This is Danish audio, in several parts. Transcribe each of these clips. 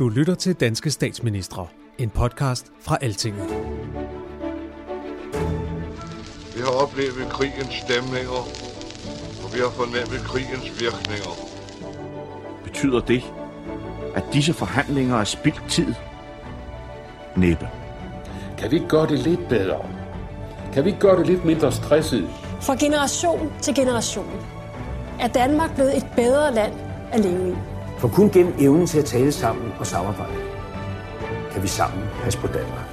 Du lytter til Danske Statsministre, en podcast fra Altinget. Vi har oplevet krigens stemninger, og vi har fornemmet krigens virkninger. Betyder det, at disse forhandlinger er spildt tid? Næppe. Kan vi ikke gøre det lidt bedre? Kan vi ikke gøre det lidt mindre stresset? Fra generation til generation er Danmark blevet et bedre land at leve i. For kun gennem evnen til at tale sammen og samarbejde, kan vi sammen passe på Danmark.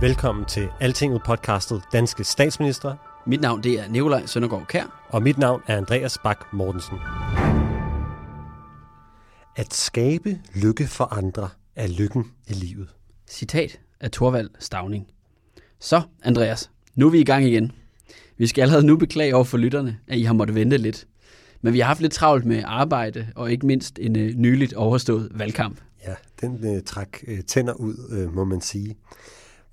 Velkommen til Altinget podcastet Danske Statsminister. Mit navn det er Nikolaj Søndergaard Kær. Og mit navn er Andreas Bak Mortensen. At skabe lykke for andre er lykken i livet. Citat af Thorvald Stavning. Så, Andreas, nu er vi i gang igen. Vi skal allerede nu beklage over for lytterne, at I har måttet vente lidt. Men vi har haft lidt travlt med arbejde, og ikke mindst en øh, nyligt overstået valgkamp. Ja, den øh, træk øh, tænder ud, øh, må man sige.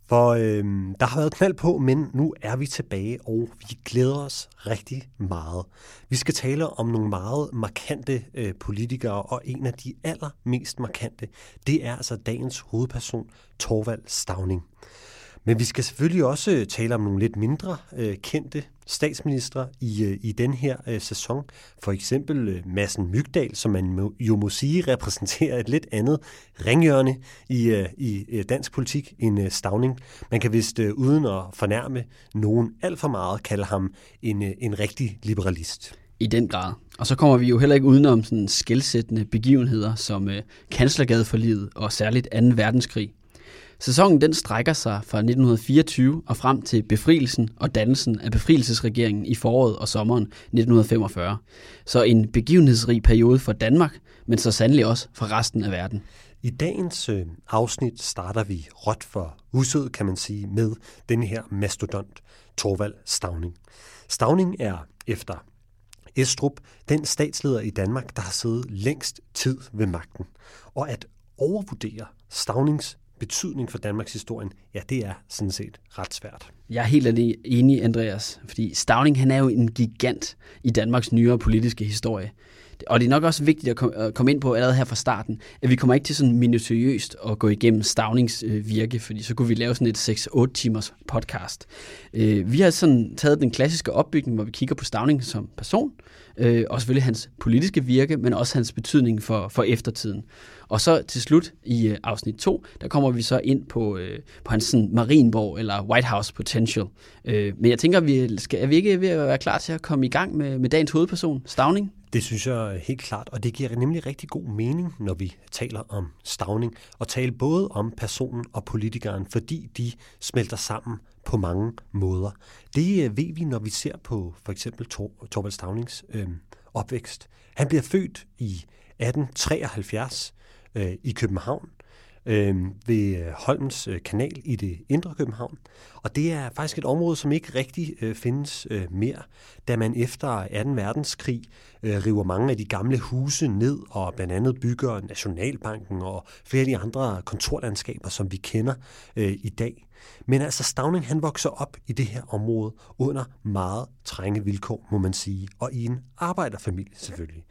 For øh, der har været knald på, men nu er vi tilbage, og vi glæder os rigtig meget. Vi skal tale om nogle meget markante øh, politikere, og en af de allermest markante, det er altså dagens hovedperson, Torvald Stavning. Men vi skal selvfølgelig også øh, tale om nogle lidt mindre øh, kendte statsministre i, øh, i den her øh, sæson. For eksempel øh, Madsen Mygdal, som man må, jo må sige repræsenterer et lidt andet ringhjørne i, øh, i øh, dansk politik end øh, Stavning. Man kan vist øh, uden at fornærme nogen alt for meget kalde ham en, øh, en rigtig liberalist. I den grad. Og så kommer vi jo heller ikke udenom sådan skældsættende begivenheder som øh, kanslergadeforliget og særligt 2. verdenskrig. Sæsonen den strækker sig fra 1924 og frem til befrielsen og dannelsen af befrielsesregeringen i foråret og sommeren 1945. Så en begivenhedsrig periode for Danmark, men så sandelig også for resten af verden. I dagens øh, afsnit starter vi råt for huset, kan man sige, med den her mastodont, Torvald Stavning. Stavning er efter Estrup den statsleder i Danmark, der har siddet længst tid ved magten. Og at overvurdere Stavnings betydning for Danmarks historie, ja, det er sådan set ret svært. Jeg er helt enig, Andreas, fordi Stavning han er jo en gigant i Danmarks nyere politiske historie. Og det er nok også vigtigt at komme ind på allerede her fra starten, at vi kommer ikke til sådan minutiøst at gå igennem Stavnings virke, fordi så kunne vi lave sådan et 6-8 timers podcast. Øh, vi har sådan taget den klassiske opbygning, hvor vi kigger på Stavning som person, øh, og selvfølgelig hans politiske virke, men også hans betydning for, for eftertiden. Og så til slut i øh, afsnit 2, der kommer vi så ind på, øh, på hans sådan, Marienborg eller White House potential. Øh, men jeg tænker, vi skal, er vi ikke ved at være klar til at komme i gang med, med dagens hovedperson, Stavning? Det synes jeg helt klart, og det giver nemlig rigtig god mening, når vi taler om Stavning, og tale både om personen og politikeren, fordi de smelter sammen på mange måder. Det øh, ved vi, når vi ser på for eksempel Tor- Torvald Stavnings øh, opvækst. Han bliver født i 1873 øh, i København Øhm, øh, ved Holmens øh, kanal i det indre København. Og det er faktisk et område, som ikke rigtig øh, findes øh, mere, da man efter 2. verdenskrig øh, river mange af de gamle huse ned og blandt andet bygger Nationalbanken og flere af de andre kontorlandskaber, som vi kender øh, i dag. Men altså Stavning han vokser op i det her område under meget trænge vilkår, må man sige, og i en arbejderfamilie selvfølgelig.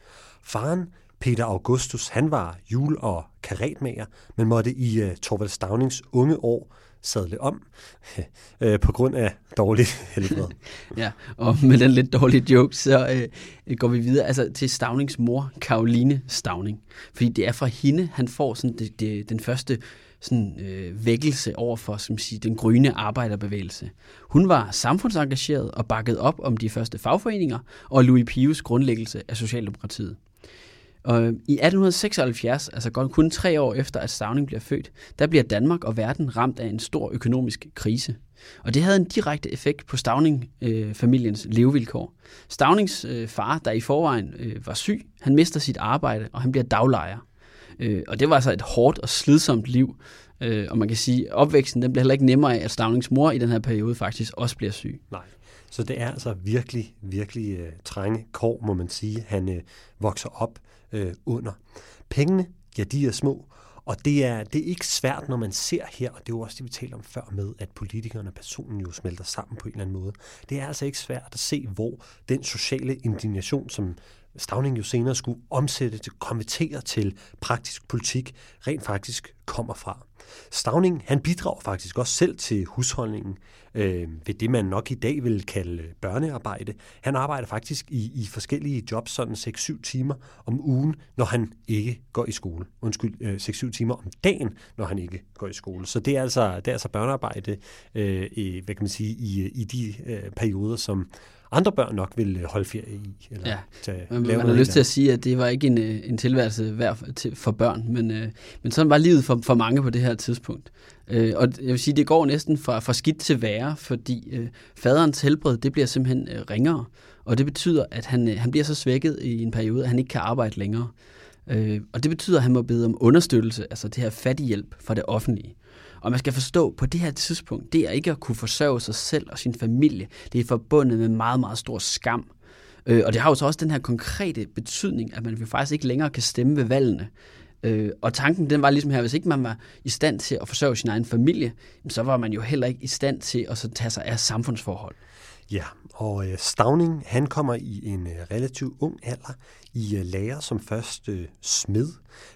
Faren Peter Augustus, han var jul- og karetmager, men måtte i øh, uh, Torvald Stavnings unge år sadle om øh, på grund af dårligt helbred. ja, og med den lidt dårlige joke, så øh, øh går vi videre altså, til Stavnings mor, Karoline Stavning. Fordi det er fra hende, han får sådan det, det, den første sådan, øh, vækkelse over for som siger, den grønne arbejderbevægelse. Hun var samfundsengageret og bakket op om de første fagforeninger og Louis Pius grundlæggelse af Socialdemokratiet. Og i 1876, altså godt kun tre år efter, at Stavning bliver født, der bliver Danmark og verden ramt af en stor økonomisk krise. Og det havde en direkte effekt på Stavning-familiens øh, levevilkår. Stavnings øh, far, der i forvejen øh, var syg, han mister sit arbejde, og han bliver daglejer. Øh, og det var altså et hårdt og slidsomt liv. Øh, og man kan sige, at opvæksten den bliver heller ikke nemmere af, at Stavnings mor i den her periode faktisk også bliver syg. Nej. Så det er altså virkelig, virkelig øh, trænge kår, må man sige, han øh, vokser op øh, under. Pengene, ja, de er små, Og det er, det er ikke svært, når man ser her, og det er jo også det, vi talte om før med, at politikerne og personen jo smelter sammen på en eller anden måde. Det er altså ikke svært at se, hvor den sociale indignation, som Stavning jo senere skulle omsætte til, konvertere til praktisk politik, rent faktisk kommer fra. Stavning, han bidrager faktisk også selv til husholdningen øh, ved det, man nok i dag vil kalde børnearbejde. Han arbejder faktisk i, i forskellige jobs, sådan 6-7 timer om ugen, når han ikke går i skole. Undskyld, øh, 6-7 timer om dagen, når han ikke går i skole. Så det er altså, det er altså børnearbejde øh, i, hvad kan man sige, i, i de øh, perioder, som, andre børn nok vil holde ferie i. Eller ja, tage, man, man har lyst til at sige, at det var ikke en, øh, en tilværelse værd for, til, for børn, men, øh, men sådan var livet for, for mange på det her tidspunkt. Øh, og jeg vil sige, det går næsten fra, fra skidt til værre, fordi øh, faderens helbred, det bliver simpelthen øh, ringere, og det betyder, at han, øh, han bliver så svækket i en periode, at han ikke kan arbejde længere. Øh, og det betyder, at han må bede om understøttelse, altså det her fattighjælp fra det offentlige. Og man skal forstå, på det her tidspunkt, det er ikke at kunne forsørge sig selv og sin familie, det er forbundet med meget, meget stor skam. Øh, og det har jo så også den her konkrete betydning, at man jo faktisk ikke længere kan stemme ved valgene. Øh, og tanken den var ligesom her, hvis ikke man var i stand til at forsørge sin egen familie, så var man jo heller ikke i stand til at så tage sig af samfundsforhold. Ja, og øh, Stavning, han kommer i en øh, relativt ung alder i øh, lærer som først øh, smed.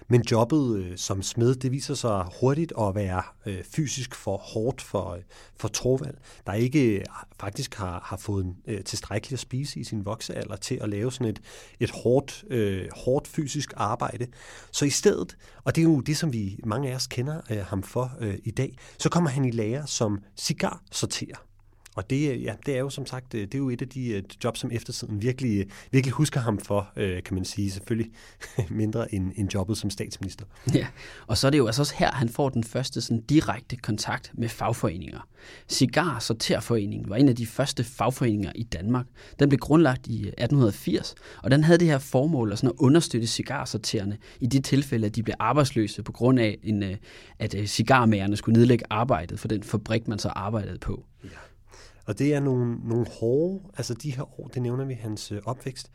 Men jobbet øh, som smed, det viser sig hurtigt at være øh, fysisk for hårdt for, øh, for Torvald, der ikke øh, faktisk har, har fået øh, tilstrækkeligt at spise i sin voksealder til at lave sådan et, et hårdt, øh, hårdt fysisk arbejde. Så i stedet, og det er jo det, som vi mange af os kender øh, ham for øh, i dag, så kommer han i lære som cigarsorterer. Og det, ja, det er jo som sagt, det er jo et af de uh, jobs, som eftertiden virkelig, virkelig husker ham for, kan man sige, selvfølgelig mindre end, end jobbet som statsminister. Ja, og så er det jo altså også her, han får den første sådan, direkte kontakt med fagforeninger. Cigar Sorterforeningen var en af de første fagforeninger i Danmark. Den blev grundlagt i 1880, og den havde det her formål at, sådan at understøtte cigarsortererne i de tilfælde, at de blev arbejdsløse på grund af, en, at cigarmagerne skulle nedlægge arbejdet for den fabrik, man så arbejdede på. Ja. Og det er nogle, nogle hårde, altså de her år, det nævner vi hans øh, opvækst,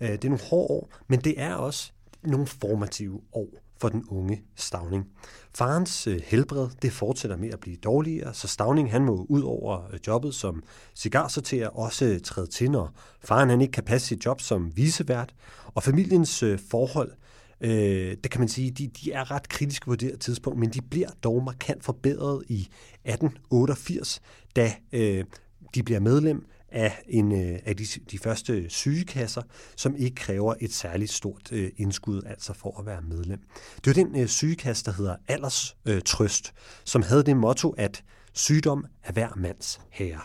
øh, det er nogle hårde år, men det er også nogle formative år for den unge Stavning. Farens øh, helbred, det fortsætter med at blive dårligere, så Stavning han må ud over jobbet som cigarsorterer også træde til, når faren han ikke kan passe sit job som visevært, og familiens forhold, Øh, det kan man sige, de, de er ret kritiske på det her tidspunkt, men de bliver dog markant forbedret i 1888, da øh, de bliver medlem af, en, øh, af de, de første sygekasser, som ikke kræver et særligt stort øh, indskud, altså for at være medlem. Det er den øh, sygekasse, der hedder Alders øh, Trøst, som havde det motto, at sygdom er hver mands herre.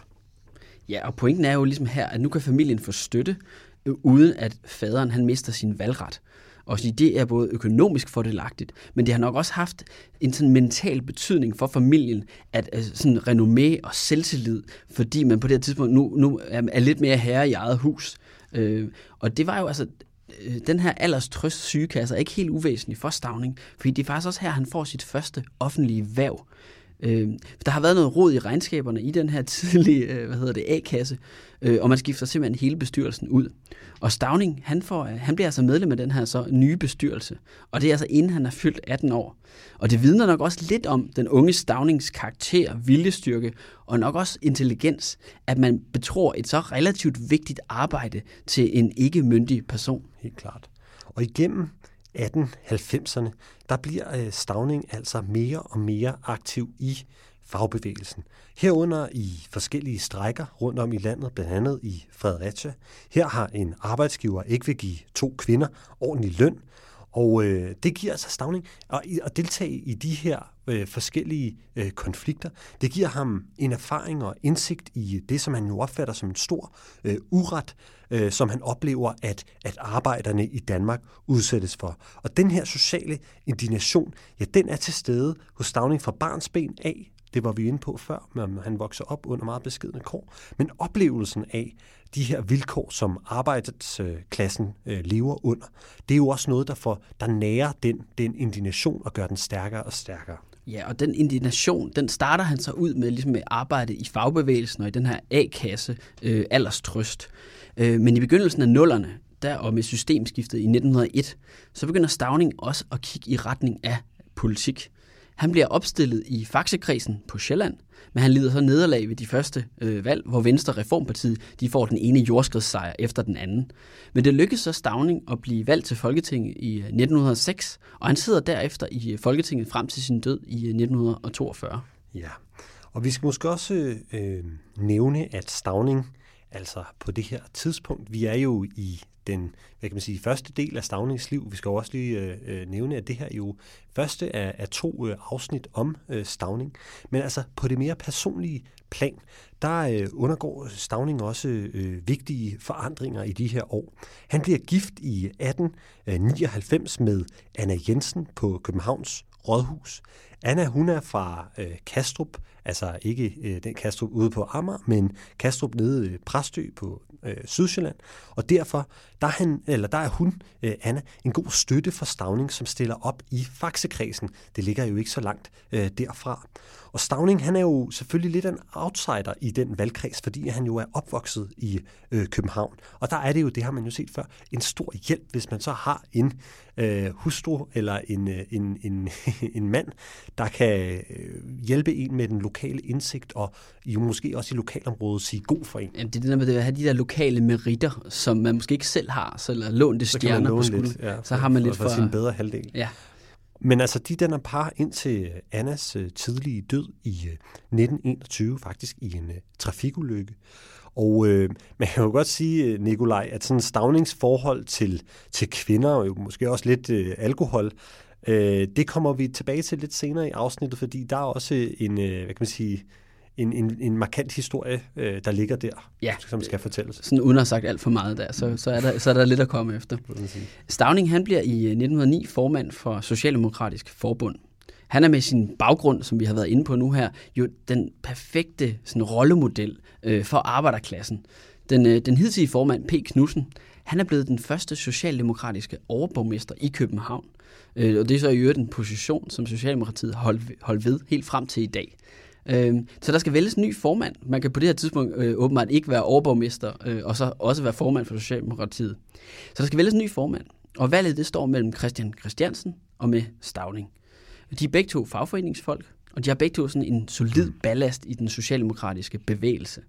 Ja, og pointen er jo ligesom her, at nu kan familien få støtte, øh, uden at faderen han mister sin valgret. Og det er både økonomisk fordelagtigt, men det har nok også haft en sådan mental betydning for familien, at øh, sådan renommé og selvtillid, fordi man på det her tidspunkt nu, nu er lidt mere herre i eget hus. Øh, og det var jo altså, øh, den her alderstrøst sygekasse er ikke helt uvæsentlig for Stavning, fordi det er faktisk også her, han får sit første offentlige værv. Øh, der har været noget rod i regnskaberne i den her tidlige øh, hvad hedder det, A-kasse, øh, og man skifter simpelthen hele bestyrelsen ud. Og Stavning, han, får, øh, han bliver altså medlem af den her så nye bestyrelse, og det er altså inden han er fyldt 18 år. Og det vidner nok også lidt om den unge Stavnings karakter, viljestyrke og nok også intelligens, at man betror et så relativt vigtigt arbejde til en ikke-myndig person. Helt klart. Og igennem 1890'erne, der bliver øh, Stavning altså mere og mere aktiv i fagbevægelsen. Herunder i forskellige strækker rundt om i landet, blandt andet i Fredericia. Her har en arbejdsgiver ikke vil give to kvinder ordentlig løn, og øh, det giver altså Stavning at, at deltage i de her øh, forskellige øh, konflikter. Det giver ham en erfaring og indsigt i det, som han jo opfatter som en stor øh, uret, øh, som han oplever, at, at arbejderne i Danmark udsættes for. Og den her sociale indignation, ja, den er til stede hos Stavning fra barnsben af, det var vi inde på før, men han vokser op under meget beskidende kår. Men oplevelsen af de her vilkår, som arbejdsklassen øh, lever under, det er jo også noget, der, får, der nærer den, den indignation og gør den stærkere og stærkere. Ja, og den indignation, den starter han så ud med, ligesom med arbejde i fagbevægelsen og i den her A-kasse, øh, alderstrøst. Øh, men i begyndelsen af nullerne, der og med systemskiftet i 1901, så begynder Stavning også at kigge i retning af politik. Han bliver opstillet i Faxekredsen på Sjælland, men han lider så nederlag ved de første øh, valg, hvor Venstre Reformpartiet de får den ene jordskredssejr efter den anden. Men det lykkedes så Stavning at blive valgt til Folketinget i øh, 1906, og han sidder derefter i øh, Folketinget frem til sin død i øh, 1942. Ja, og vi skal måske også øh, nævne, at Stavning, altså på det her tidspunkt, vi er jo i den hvad kan man sige, første del af Stavnings liv. Vi skal også lige øh, øh, nævne, at det her jo første af, af to øh, afsnit om øh, Stavning. Men altså på det mere personlige plan, der øh, undergår Stavning også øh, vigtige forandringer i de her år. Han bliver gift i 1899 øh, med Anna Jensen på Københavns Rådhus. Anna, hun er fra øh, Kastrup, altså ikke øh, den Kastrup ude på Amager, men Kastrup nede i Præstø på øh, Sydsjælland. Og derfor der er, han, eller der er hun, øh, Anna, en god støtte for Stavning, som stiller op i Faxekredsen. Det ligger jo ikke så langt øh, derfra. Og Stavning, han er jo selvfølgelig lidt en outsider i den valgkreds, fordi han jo er opvokset i øh, København. Og der er det jo, det har man jo set før, en stor hjælp, hvis man så har en øh, hustru eller en, øh, en, en, en mand, der kan øh, hjælpe en med den lokale indsigt, og jo måske også i lokalområdet sige god for en. Jamen, det er det der med at have de der lokale meritter, som man måske ikke selv har, så eller lånte stjerner på skolen. Lidt, ja, så har man lidt for, for sin bedre halvdel. Ja. Men altså, de danner par ind til Annas uh, tidlige død i uh, 1921, faktisk i en uh, trafikulykke. Og uh, man kan jo godt sige, Nikolaj, at sådan stavningsforhold til, til kvinder, og jo måske også lidt uh, alkohol, uh, det kommer vi tilbage til lidt senere i afsnittet, fordi der er også en, uh, hvad kan man sige, en, en, en markant historie, øh, der ligger der, ja, som skal fortælles. Sådan uden at have sagt alt for meget der, så, så, er, der, så er der lidt at komme efter. Stavning han bliver i 1909 formand for Socialdemokratisk Forbund. Han er med sin baggrund, som vi har været inde på nu her, jo den perfekte sådan, rollemodel øh, for arbejderklassen. Den, øh, den hidtidige formand, P. Knudsen, han er blevet den første socialdemokratiske overborgmester i København. Øh, og det er så i øvrigt en position, som Socialdemokratiet har holdt, holdt ved helt frem til i dag. Øh, så der skal vælges en ny formand. Man kan på det her tidspunkt øh, åbenbart ikke være overborgmester, øh, og så også være formand for Socialdemokratiet. Så der skal vælges en ny formand. Og valget det står mellem Christian Christiansen og med Stavning. De er begge to fagforeningsfolk, og de har begge to sådan en solid mm. ballast i den socialdemokratiske bevægelse.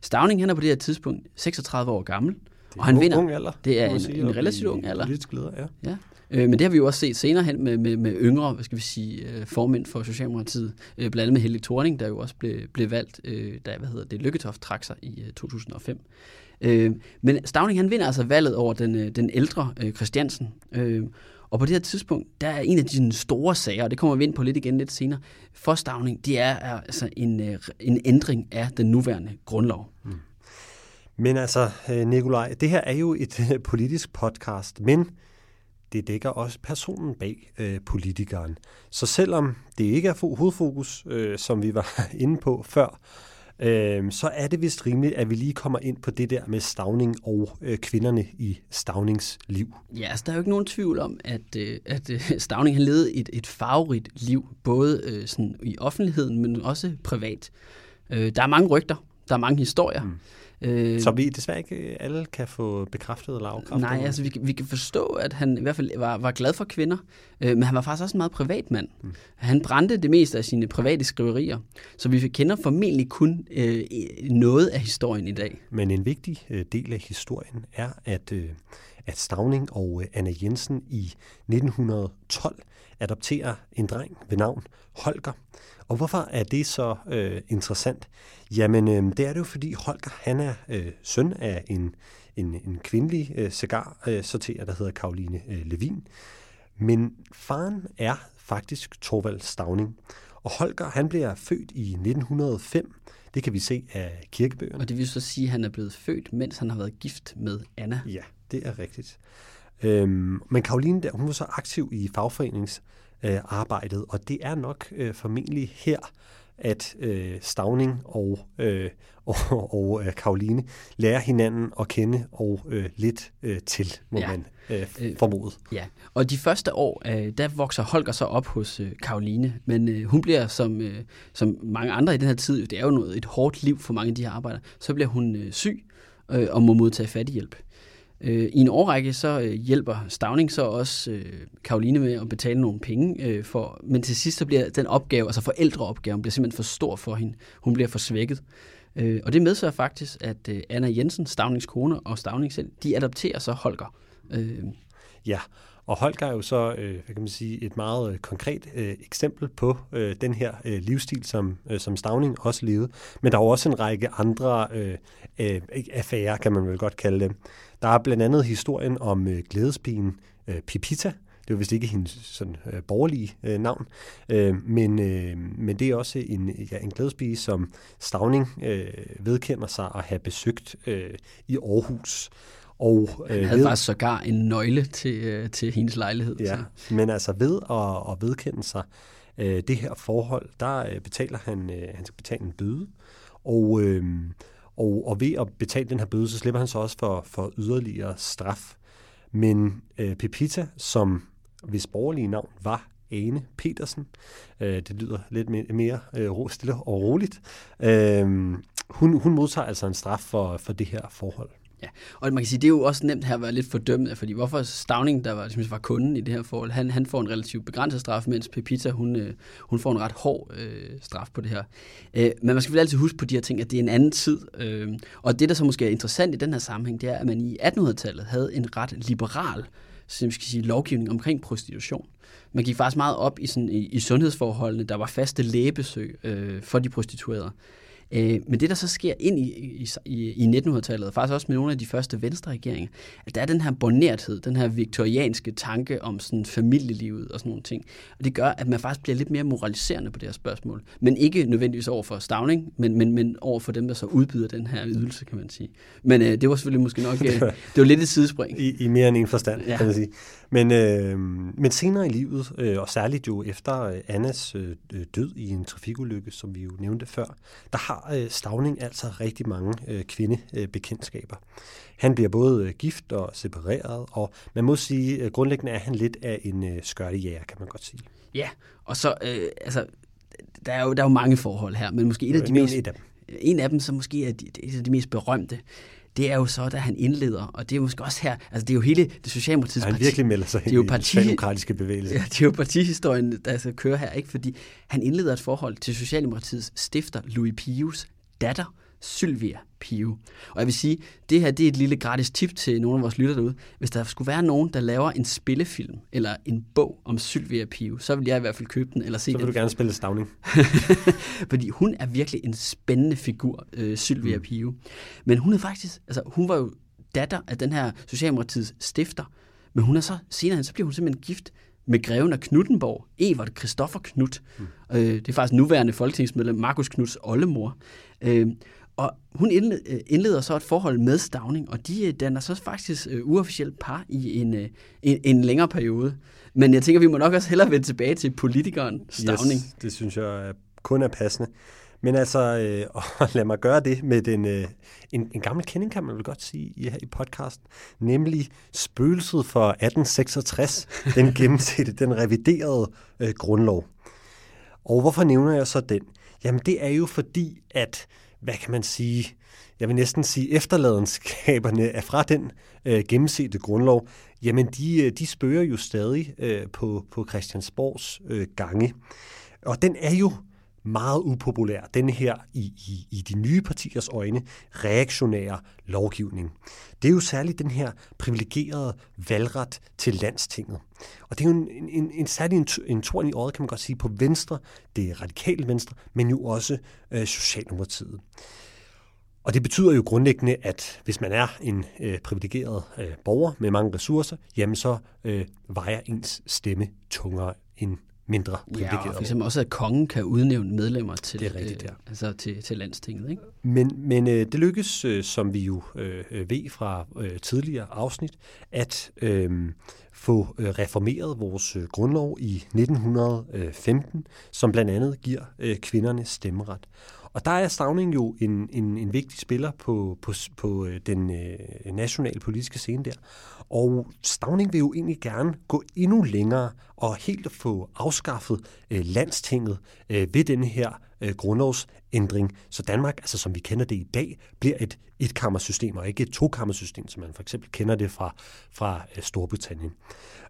Stavning han er på det her tidspunkt 36 år gammel, og han vinder. Ung alder, det er en, sige, en relativt ung alder. Politisk leder, ja. ja. Øh, men det har vi jo også set senere hen med, med, med yngre, hvad skal vi sige, øh, formænd for Socialdemokratiet, øh, blandt andet med Helge Thorning, der jo også blev, blev valgt, øh, da hvad hedder det, Lykketoft trak sig i øh, 2005. Øh, men Stavning han vinder altså valget over den, øh, den ældre øh, Christiansen. Øh, og på det her tidspunkt, der er en af de store sager, og det kommer vi ind på lidt igen lidt senere, for Stavning, det er, altså en, øh, en ændring af den nuværende grundlov. Mm. Men altså, øh, Nikolaj, det her er jo et politisk podcast, men det dækker også personen bag øh, politikeren. Så selvom det ikke er hovedfokus, øh, som vi var inde på før, øh, så er det vist rimeligt, at vi lige kommer ind på det der med stavning og øh, kvinderne i stavnings liv. Ja, altså der er jo ikke nogen tvivl om, at, øh, at øh, stavning har levet et, et farverigt liv, både øh, sådan i offentligheden, men også privat. Øh, der er mange rygter, der er mange historier. Mm. Øh, så vi desværre ikke alle kan få bekræftet eller afkræftet? Nej, altså vi, vi kan forstå, at han i hvert fald var, var glad for kvinder, øh, men han var faktisk også en meget privat mand. Mm. Han brændte det meste af sine private skriverier, så vi kender formentlig kun øh, noget af historien i dag. Men en vigtig øh, del af historien er, at, øh, at Stavning og øh, Anna Jensen i 1912 adopterer en dreng ved navn Holger. Og hvorfor er det så øh, interessant? Jamen, øh, det er det jo, fordi Holger, han er øh, søn af en, en, en kvindelig øh, cigar-sorterer, øh, der hedder Karoline øh, Levin. Men faren er faktisk Torvald Stavning. Og Holger, han bliver født i 1905. Det kan vi se af kirkebøgerne. Og det vil så sige, at han er blevet født, mens han har været gift med Anna. Ja, det er rigtigt. Øhm, men Karoline, der, hun var så aktiv i fagforeningsarbejdet, og det er nok øh, formentlig her, at øh, Stavning og, øh, og, og øh, Karoline lærer hinanden at kende og øh, lidt øh, til, må ja. man øh, øh formode. Ja, og de første år, øh, der vokser Holger så op hos øh, Karoline, men øh, hun bliver som, øh, som mange andre i den her tid, det er jo noget, et hårdt liv for mange af de her arbejdere, så bliver hun øh, syg øh, og må modtage fattighjælp. Øh, I en årrække så øh, hjælper Stavning så også øh, Karoline med at betale nogle penge, øh, for, men til sidst så bliver den opgave, altså forældreopgaven, bliver simpelthen for stor for hende. Hun bliver for svækket. Øh, og det medfører faktisk, at øh, Anna Jensen, Stavnings kone og Stavning selv, de adopterer så Holger. Øh, Ja, og Holger er jo så, øh, hvad kan man sige, et meget øh, konkret øh, eksempel på øh, den her øh, livsstil, som, øh, som Stavning også levede. Men der er jo også en række andre øh, øh, affærer, kan man vel godt kalde dem. Der er blandt andet historien om øh, glædespigen øh, Pipita. Det var vist ikke hendes sådan, øh, borgerlige øh, navn, øh, men, øh, men det er også en, ja, en glædespige, som Stavning øh, vedkender sig at have besøgt øh, i Aarhus. Og, Han havde faktisk sågar en nøgle til, øh, til hendes lejlighed. Ja, så. men altså ved at, at vedkende sig øh, det her forhold, der øh, betaler han, øh, han skal betale en bøde, og, øh, og, og ved at betale den her bøde, så slipper han så også for, for yderligere straf. Men øh, Pepita, som hvis borgerlige navn var Ane Petersen, øh, det lyder lidt mere, mere øh, stille og roligt, øh, hun, hun modtager altså en straf for, for det her forhold. Ja, og man kan sige, det er jo også nemt her at være lidt fordømmende, fordi hvorfor Stavning, der var, ligesom var kunden i det her forhold, han, han får en relativt begrænset straf, mens Pepita, hun, øh, hun får en ret hård øh, straf på det her. Øh, men man skal vel altid huske på de her ting, at det er en anden tid, øh, og det, der så måske er interessant i den her sammenhæng, det er, at man i 1800-tallet havde en ret liberal som skal sige, lovgivning omkring prostitution. Man gik faktisk meget op i, sådan, i, i sundhedsforholdene, der var faste lægebesøg øh, for de prostituerede. Øh, men det, der så sker ind i, i, i, i 1900-tallet, og faktisk også med nogle af de første venstre regeringer, at der er den her bornerthed, den her viktorianske tanke om sådan familielivet og sådan nogle ting. Og det gør, at man faktisk bliver lidt mere moraliserende på det her spørgsmål. Men ikke nødvendigvis over for Stavning, men, men, men over for dem, der så udbyder den her ydelse, kan man sige. Men øh, det var selvfølgelig måske nok, øh, det var lidt et sidespring. I, i mere end en forstand, Ja. ja. kan man sige. Men, øh, men senere i livet, øh, og særligt jo efter øh, Annas øh, død i en trafikulykke, som vi jo nævnte før, der har øh, Stavning altså rigtig mange øh, kvindebekendtskaber. Han bliver både øh, gift og separeret, og man må sige, øh, grundlæggende er han lidt af en øh, skørtejæger, kan man godt sige. Ja, og så, øh, altså, der er, jo, der er jo mange forhold her, men måske et af de Nævn mest, et af dem. en af dem, som måske er de, et af de mest berømte, det er jo så, da han indleder, og det er jo måske også her, altså det er jo hele det Socialdemokratiets Han parti. virkelig melder sig det er jo parti, socialdemokratiske bevægelse. Ja, det er jo partihistorien, der skal køre her, ikke? fordi han indleder et forhold til Socialdemokratiets stifter, Louis Pius datter, Sylvia Pio. Og jeg vil sige, det her det er et lille gratis tip til nogle af vores lytter derude. Hvis der skulle være nogen, der laver en spillefilm eller en bog om Sylvia Pio, så vil jeg i hvert fald købe den eller se Så vil den. du gerne spille Stavning. Fordi hun er virkelig en spændende figur, øh, Sylvia mm. Pio. Men hun er faktisk, altså hun var jo datter af den her Socialdemokratiets stifter, men hun er så, senere hen, så bliver hun simpelthen gift med greven af Knuttenborg, Evert Christoffer Knut. Mm. Øh, det er faktisk nuværende folketingsmedlem Markus Knuds oldemor. Øh, og hun øh, indleder så et forhold med Stavning, og de øh, danner så faktisk øh, uofficielt par i en, øh, en, en længere periode. Men jeg tænker, vi må nok også hellere vende tilbage til politikeren Stavning. Yes, det synes jeg kun er passende. Men altså, øh, og lad mig gøre det med den, øh, en, en gammel kending, kan man vel godt sige, i, her i podcasten, nemlig spøgelset for 1866, den gennemsætte, den reviderede øh, grundlov. Og hvorfor nævner jeg så den? Jamen det er jo fordi, at, hvad kan man sige, jeg vil næsten sige, efterladenskaberne er fra den øh, gennemsete grundlov, jamen de, øh, de spørger jo stadig øh, på, på Christiansborgs øh, gange. Og den er jo meget upopulær, den her i, i, i de nye partiers øjne reaktionære lovgivning. Det er jo særligt den her privilegerede valgret til landstinget. Og det er jo en, en, en, særlig en, en torn i øjet, kan man godt sige, på venstre, det er radikale venstre, men jo også øh, Socialdemokratiet. Og det betyder jo grundlæggende, at hvis man er en øh, privilegeret øh, borger med mange ressourcer, jamen så øh, vejer ens stemme tungere end mindre Ja, og eksempel også, at kongen kan udnævne medlemmer til, Det er rigtigt, øh, ja. altså til, til landstinget. Ikke? Men, men øh, det lykkes, øh, som vi jo øh, øh, ved fra øh, tidligere afsnit, at øh, få øh, reformeret vores øh, grundlov i 1915, som blandt andet giver øh, kvinderne stemmeret. Og der er Stavning jo en, en, en vigtig spiller på, på, på øh, den øh, nationale politiske scene der. Og Stavning vil jo egentlig gerne gå endnu længere og helt få afskaffet øh, landstinget øh, ved denne her øh, grundlovsændring, så Danmark, altså som vi kender det i dag, bliver et etkammersystem og ikke et tokammersystem, som man for eksempel kender det fra, fra øh, Storbritannien.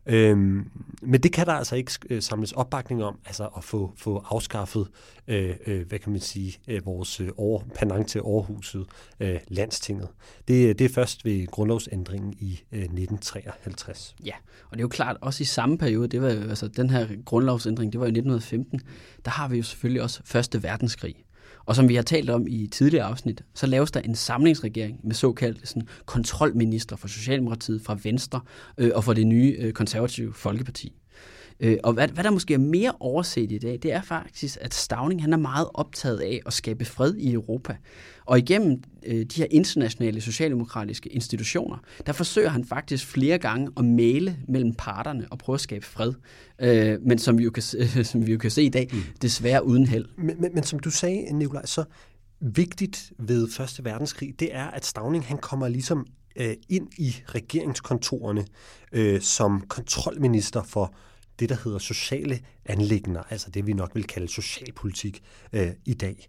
Øhm, men det kan der altså ikke øh, samles opbakning om, altså at få, få afskaffet, øh, øh, hvad kan man sige, øh, vores øh, over, panang til Aarhuset, øh, landstinget. Det, øh, det er først ved grundlovsændringen i øh, 1953. Ja, og det er jo klart, også i samme periode, det var altså den her grundlovsændring, det var i 1915, der har vi jo selvfølgelig også Første Verdenskrig. Og som vi har talt om i tidligere afsnit, så laves der en samlingsregering med såkaldte sådan, kontrolminister for Socialdemokratiet, fra Venstre øh, og for det nye øh, konservative Folkeparti. Øh, og hvad, hvad der måske er mere overset i dag, det er faktisk, at Stavning han er meget optaget af at skabe fred i Europa. Og igennem øh, de her internationale socialdemokratiske institutioner, der forsøger han faktisk flere gange at male mellem parterne og prøve at skabe fred. Øh, men som vi, jo kan, øh, som vi jo kan se i dag, mm. desværre uden held. Men, men, men som du sagde, Nikolaj, så vigtigt ved Første Verdenskrig, det er, at Stavning han kommer ligesom øh, ind i regeringskontorerne øh, som kontrolminister for det, der hedder sociale anlægner, altså det, vi nok vil kalde socialpolitik øh, i dag.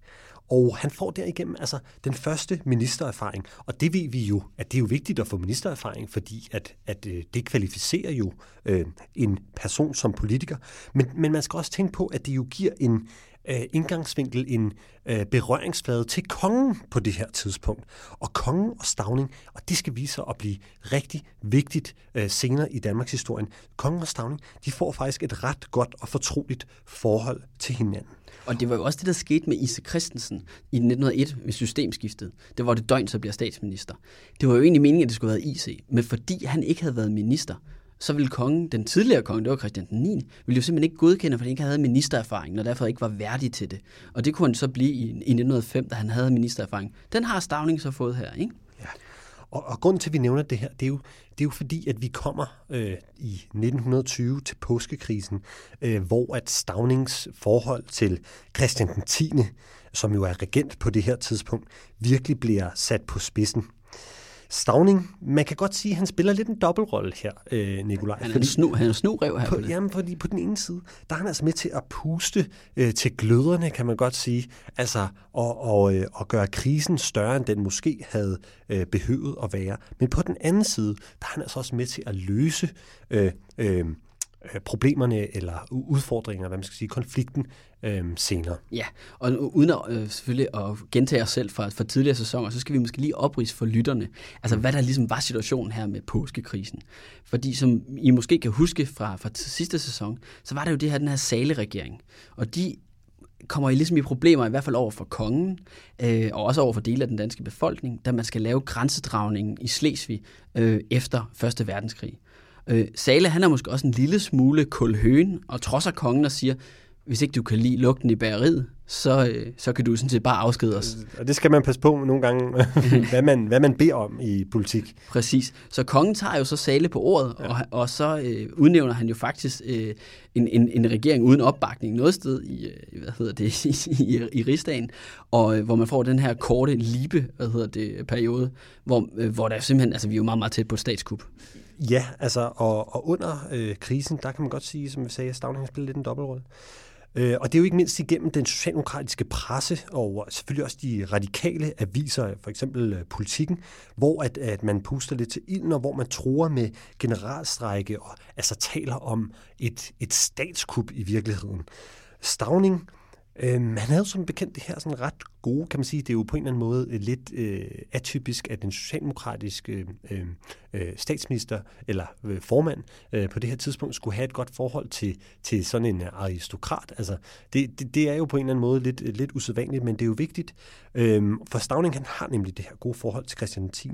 Og han får derigennem altså den første ministererfaring, og det ved vi jo, at det er jo vigtigt at få ministererfaring, fordi at, at øh, det kvalificerer jo øh, en person som politiker. Men, men man skal også tænke på, at det jo giver en, øh, indgangsvinkel, en øh, berøringsflade til kongen på det her tidspunkt. Og kongen og Stavning, og det skal vise sig at blive rigtig vigtigt øh, senere i Danmarks historie. Kongen og Stavning, de får faktisk et ret godt og fortroligt forhold til hinanden. Og det var jo også det, der skete med Ise Christensen i 1901 ved systemskiftet. Det var det døgn, så bliver statsminister. Det var jo egentlig meningen, at det skulle have været IC, men fordi han ikke havde været minister, så ville kongen, den tidligere konge, det var Christian den 9., ville jo simpelthen ikke godkende, fordi han ikke havde ministererfaring, og derfor ikke var værdig til det. Og det kunne han så blive i, i 1905, da han havde ministererfaring. Den har Stavning så fået her, ikke? Ja. Og, og grunden til, at vi nævner det her, det er jo, det er jo fordi, at vi kommer øh, i 1920 til påskekrisen, øh, hvor at Stavnings forhold til Christian den 10., som jo er regent på det her tidspunkt, virkelig bliver sat på spidsen. Stavning, man kan godt sige, at han spiller lidt en dobbeltrolle her, øh, Nikolaj. Han er, fordi, snu, han er snurev her. På, jamen, fordi på den ene side, der er han altså med til at puste øh, til gløderne, kan man godt sige. Altså, og, og, øh, og gøre krisen større, end den måske havde øh, behøvet at være. Men på den anden side, der er han altså også med til at løse øh, Øh, problemerne eller udfordringer, hvad man skal sige, konflikten øh, senere. Ja, og uden at øh, selvfølgelig at gentage os selv fra, fra tidligere sæsoner, så skal vi måske lige oprise for lytterne, altså hvad der ligesom var situationen her med påskekrisen. Fordi som I måske kan huske fra, fra sidste sæson, så var der jo det her, den her saleregering, og de kommer I ligesom i problemer, i hvert fald over for kongen, øh, og også over for dele af den danske befolkning, da man skal lave grænsedragningen i Slesvig øh, efter Første Verdenskrig. Øh, Sale, han er måske også en lille smule kulhøen, og trodser kongen og siger, hvis ikke du kan lide lugten i bageriet, så, øh, så kan du sådan set bare afskede os. Og det skal man passe på nogle gange, hvad, man, hvad man beder om i politik. Præcis. Så kongen tager jo så Sale på ordet, ja. og, og så øh, udnævner han jo faktisk øh, en, en, en regering uden opbakning noget sted i, øh, hvad hedder det, i, i, i rigsdagen, og øh, hvor man får den her korte libe, hvad hedder det, periode, hvor, øh, hvor der simpelthen, altså vi er jo meget, meget tæt på statskup. Ja, altså, og, og under øh, krisen, der kan man godt sige, som vi sagde, at Stavning har spillet lidt en dobbeltrolle. Øh, og det er jo ikke mindst igennem den socialdemokratiske presse, og selvfølgelig også de radikale aviser, for eksempel øh, politikken, hvor at, at man puster lidt til ilden, og hvor man tror med generalstrække, og altså taler om et, et statskup i virkeligheden. Stavning Øhm, han havde som bekendt det her sådan ret gode, kan man sige, det er jo på en eller anden måde øh, lidt øh, atypisk, at den socialdemokratiske øh, øh, statsminister eller øh, formand øh, på det her tidspunkt skulle have et godt forhold til, til sådan en øh, aristokrat. Altså, det, det, det er jo på en eller anden måde lidt, lidt usædvanligt, men det er jo vigtigt, øh, for Stavning han har nemlig det her gode forhold til Christian 10.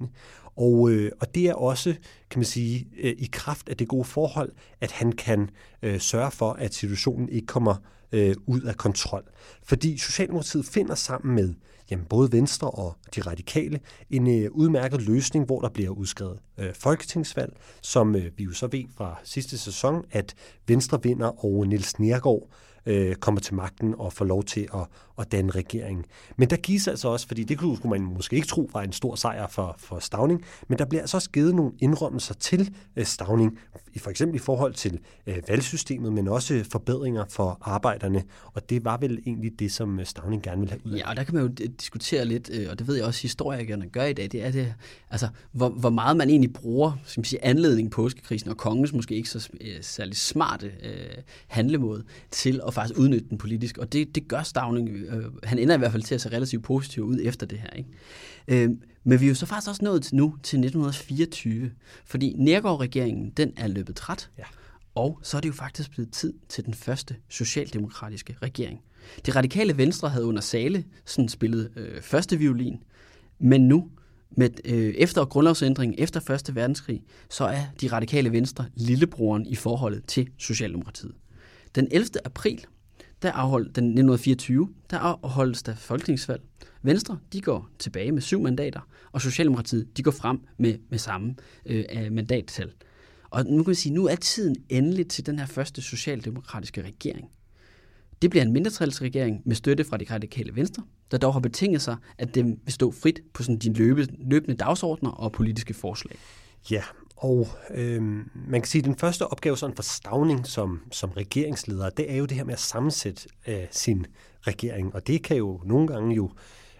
Og, øh, og det er også, kan man sige, øh, i kraft af det gode forhold, at han kan øh, sørge for, at situationen ikke kommer øh, ud af kontrol. Fordi Socialdemokratiet finder sammen med jamen, både Venstre og de radikale en øh, udmærket løsning, hvor der bliver udskrevet øh, folketingsvalg, som øh, vi jo så ved fra sidste sæson, at Venstre vinder, over Niels Nergård øh, kommer til magten og får lov til at, at danne regering. Men der gives altså også, fordi det kunne man måske ikke tro var en stor sejr for, for Stavning, men der bliver altså også givet nogle indrømmelser til øh, Stavning, for eksempel i forhold til øh, valgsystemet, men også forbedringer for arbejderne, og det var vel egentlig det, som øh, Stavning gerne ville have ud af. Ja, og der kan man jo diskutere lidt, øh, og det ved jeg også historikerne gør i dag, det er det, altså, hvor, hvor meget man egentlig bruger som man sige, anledning på påskekrisen, og kongens måske ikke så øh, særlig smarte øh, handlemåde til at faktisk udnytte den politisk, og det, det gør Stavning. Øh, han ender i hvert fald til at se relativt positiv ud efter det her. Ikke? Øh, men vi er jo så faktisk også nået til nu til 1924, fordi Nærgaard-regeringen, den er løbet træt, ja. og så er det jo faktisk blevet tid til den første socialdemokratiske regering. Det radikale venstre havde under Sale sådan spillet øh, første violin, men nu med, øh, efter grundlovsændringen, efter 1. verdenskrig, så er de radikale venstre lillebroren i forholdet til Socialdemokratiet. Den 11. april, der afholdt, den 1924, der afholdes der folketingsvalg. Venstre, de går tilbage med syv mandater, og Socialdemokratiet, de går frem med, med samme øh, mandattal. Og nu kan vi sige, nu er tiden endelig til den her første socialdemokratiske regering. Det bliver en mindretalsregering med støtte fra de radikale venstre, der dog har betinget sig, at dem vil stå frit på sådan de løbe, løbende dagsordner og politiske forslag. Ja, og øh, man kan sige, at den første opgave sådan for Stavning som, som regeringsleder, det er jo det her med at sammensætte øh, sin regering. Og det kan jo nogle gange jo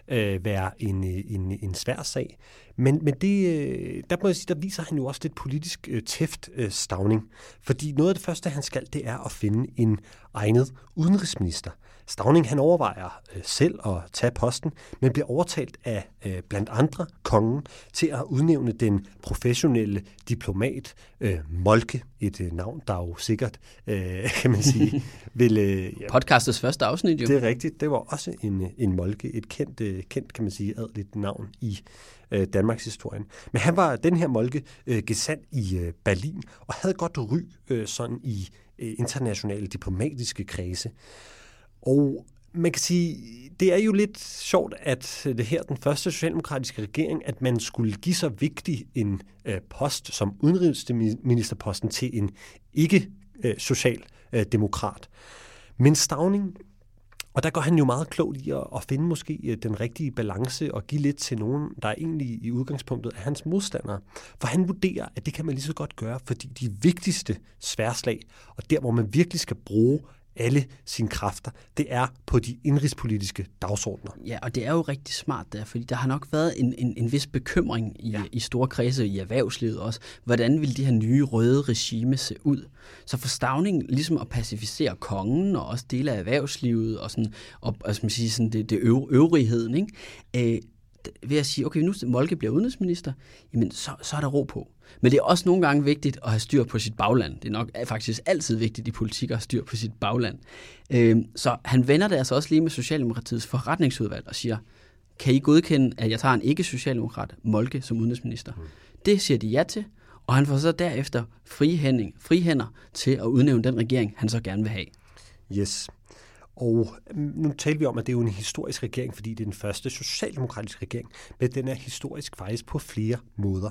øh, være en, en, en svær sag. Men, men det, øh, der må jeg sige, der viser han jo også lidt politisk øh, tæft øh, stavning. Fordi noget af det første, han skal, det er at finde en egnet udenrigsminister. Stavning han overvejer øh, selv at tage posten, men bliver overtalt af øh, blandt andre kongen til at udnævne den professionelle diplomat øh, Molke, et øh, navn, der jo sikkert, øh, kan man sige, vil... Øh, ja, Podcastets første afsnit jo. Det er rigtigt. Det var også en, en Molke, et kendt, øh, kendt kan man sige, adeligt navn i øh, Danmarks historien. Men han var den her Molke øh, gesandt i øh, Berlin og havde godt ry øh, sådan i øh, internationale diplomatiske kredse. Og man kan sige, det er jo lidt sjovt, at det her, den første socialdemokratiske regering, at man skulle give så vigtig en øh, post som udenrigsministerposten til en ikke-socialdemokrat. Øh, øh Men Stavning, og der går han jo meget klogt i at, at finde måske øh, den rigtige balance og give lidt til nogen, der egentlig i udgangspunktet er hans modstandere. For han vurderer, at det kan man lige så godt gøre, fordi de vigtigste sværslag, og der hvor man virkelig skal bruge alle sine kræfter, det er på de indrigspolitiske dagsordner. Ja, og det er jo rigtig smart der, fordi der har nok været en, en, en vis bekymring i, ja. i store kredse i erhvervslivet også. Hvordan vil de her nye røde regime se ud? Så for Stavning ligesom at pacificere kongen og også dele af erhvervslivet og, sådan, og, og skal man sige, sådan det, det øv, øvrigheden, ikke? Øh, ved at sige, okay, nu Molke bliver udenrigsminister, jamen så, så er der ro på. Men det er også nogle gange vigtigt at have styr på sit bagland. Det er nok faktisk altid vigtigt i politik at have styr på sit bagland. Øh, så han vender det altså også lige med Socialdemokratiets forretningsudvalg og siger, kan I godkende, at jeg tager en ikke-socialdemokrat, Molke, som udenrigsminister? Mm. Det siger de ja til, og han får så derefter frihænding, frihænder til at udnævne den regering, han så gerne vil have. Yes. Og mm, nu taler vi om, at det er jo en historisk regering, fordi det er den første socialdemokratiske regering, men den er historisk faktisk på flere måder.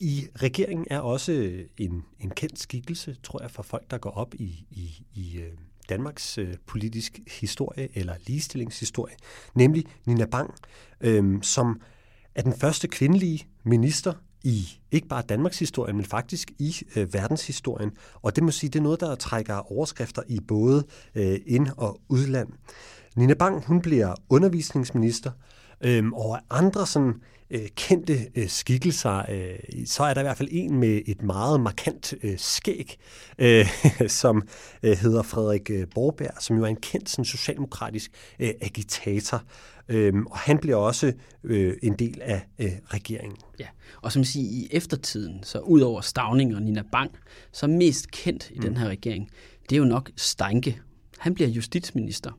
I regeringen er også en, en kendt skikkelse, tror jeg, for folk, der går op i, i, i øh, Danmarks øh, politisk historie eller ligestillingshistorie, nemlig Nina Bang, øhm, som er den første kvindelige minister i ikke bare Danmarks historie, men faktisk i øh, verdenshistorien. Og det må sige, det er noget, der trækker overskrifter i både øh, ind- og udland. Nina Bang, hun bliver undervisningsminister, øh, og andre sådan øh, kendte øh, skikkelser, øh, så er der i hvert fald en med et meget markant øh, skæg, øh, som øh, hedder Frederik øh, Borberg, som jo er en kendt sådan, socialdemokratisk øh, agitator. Øhm, og han bliver også øh, en del af øh, regeringen. Ja, og som siger i eftertiden, så ud over Stavning og Nina Bang, så mest kendt i mm. den her regering, det er jo nok Steinke. Han bliver justitsminister.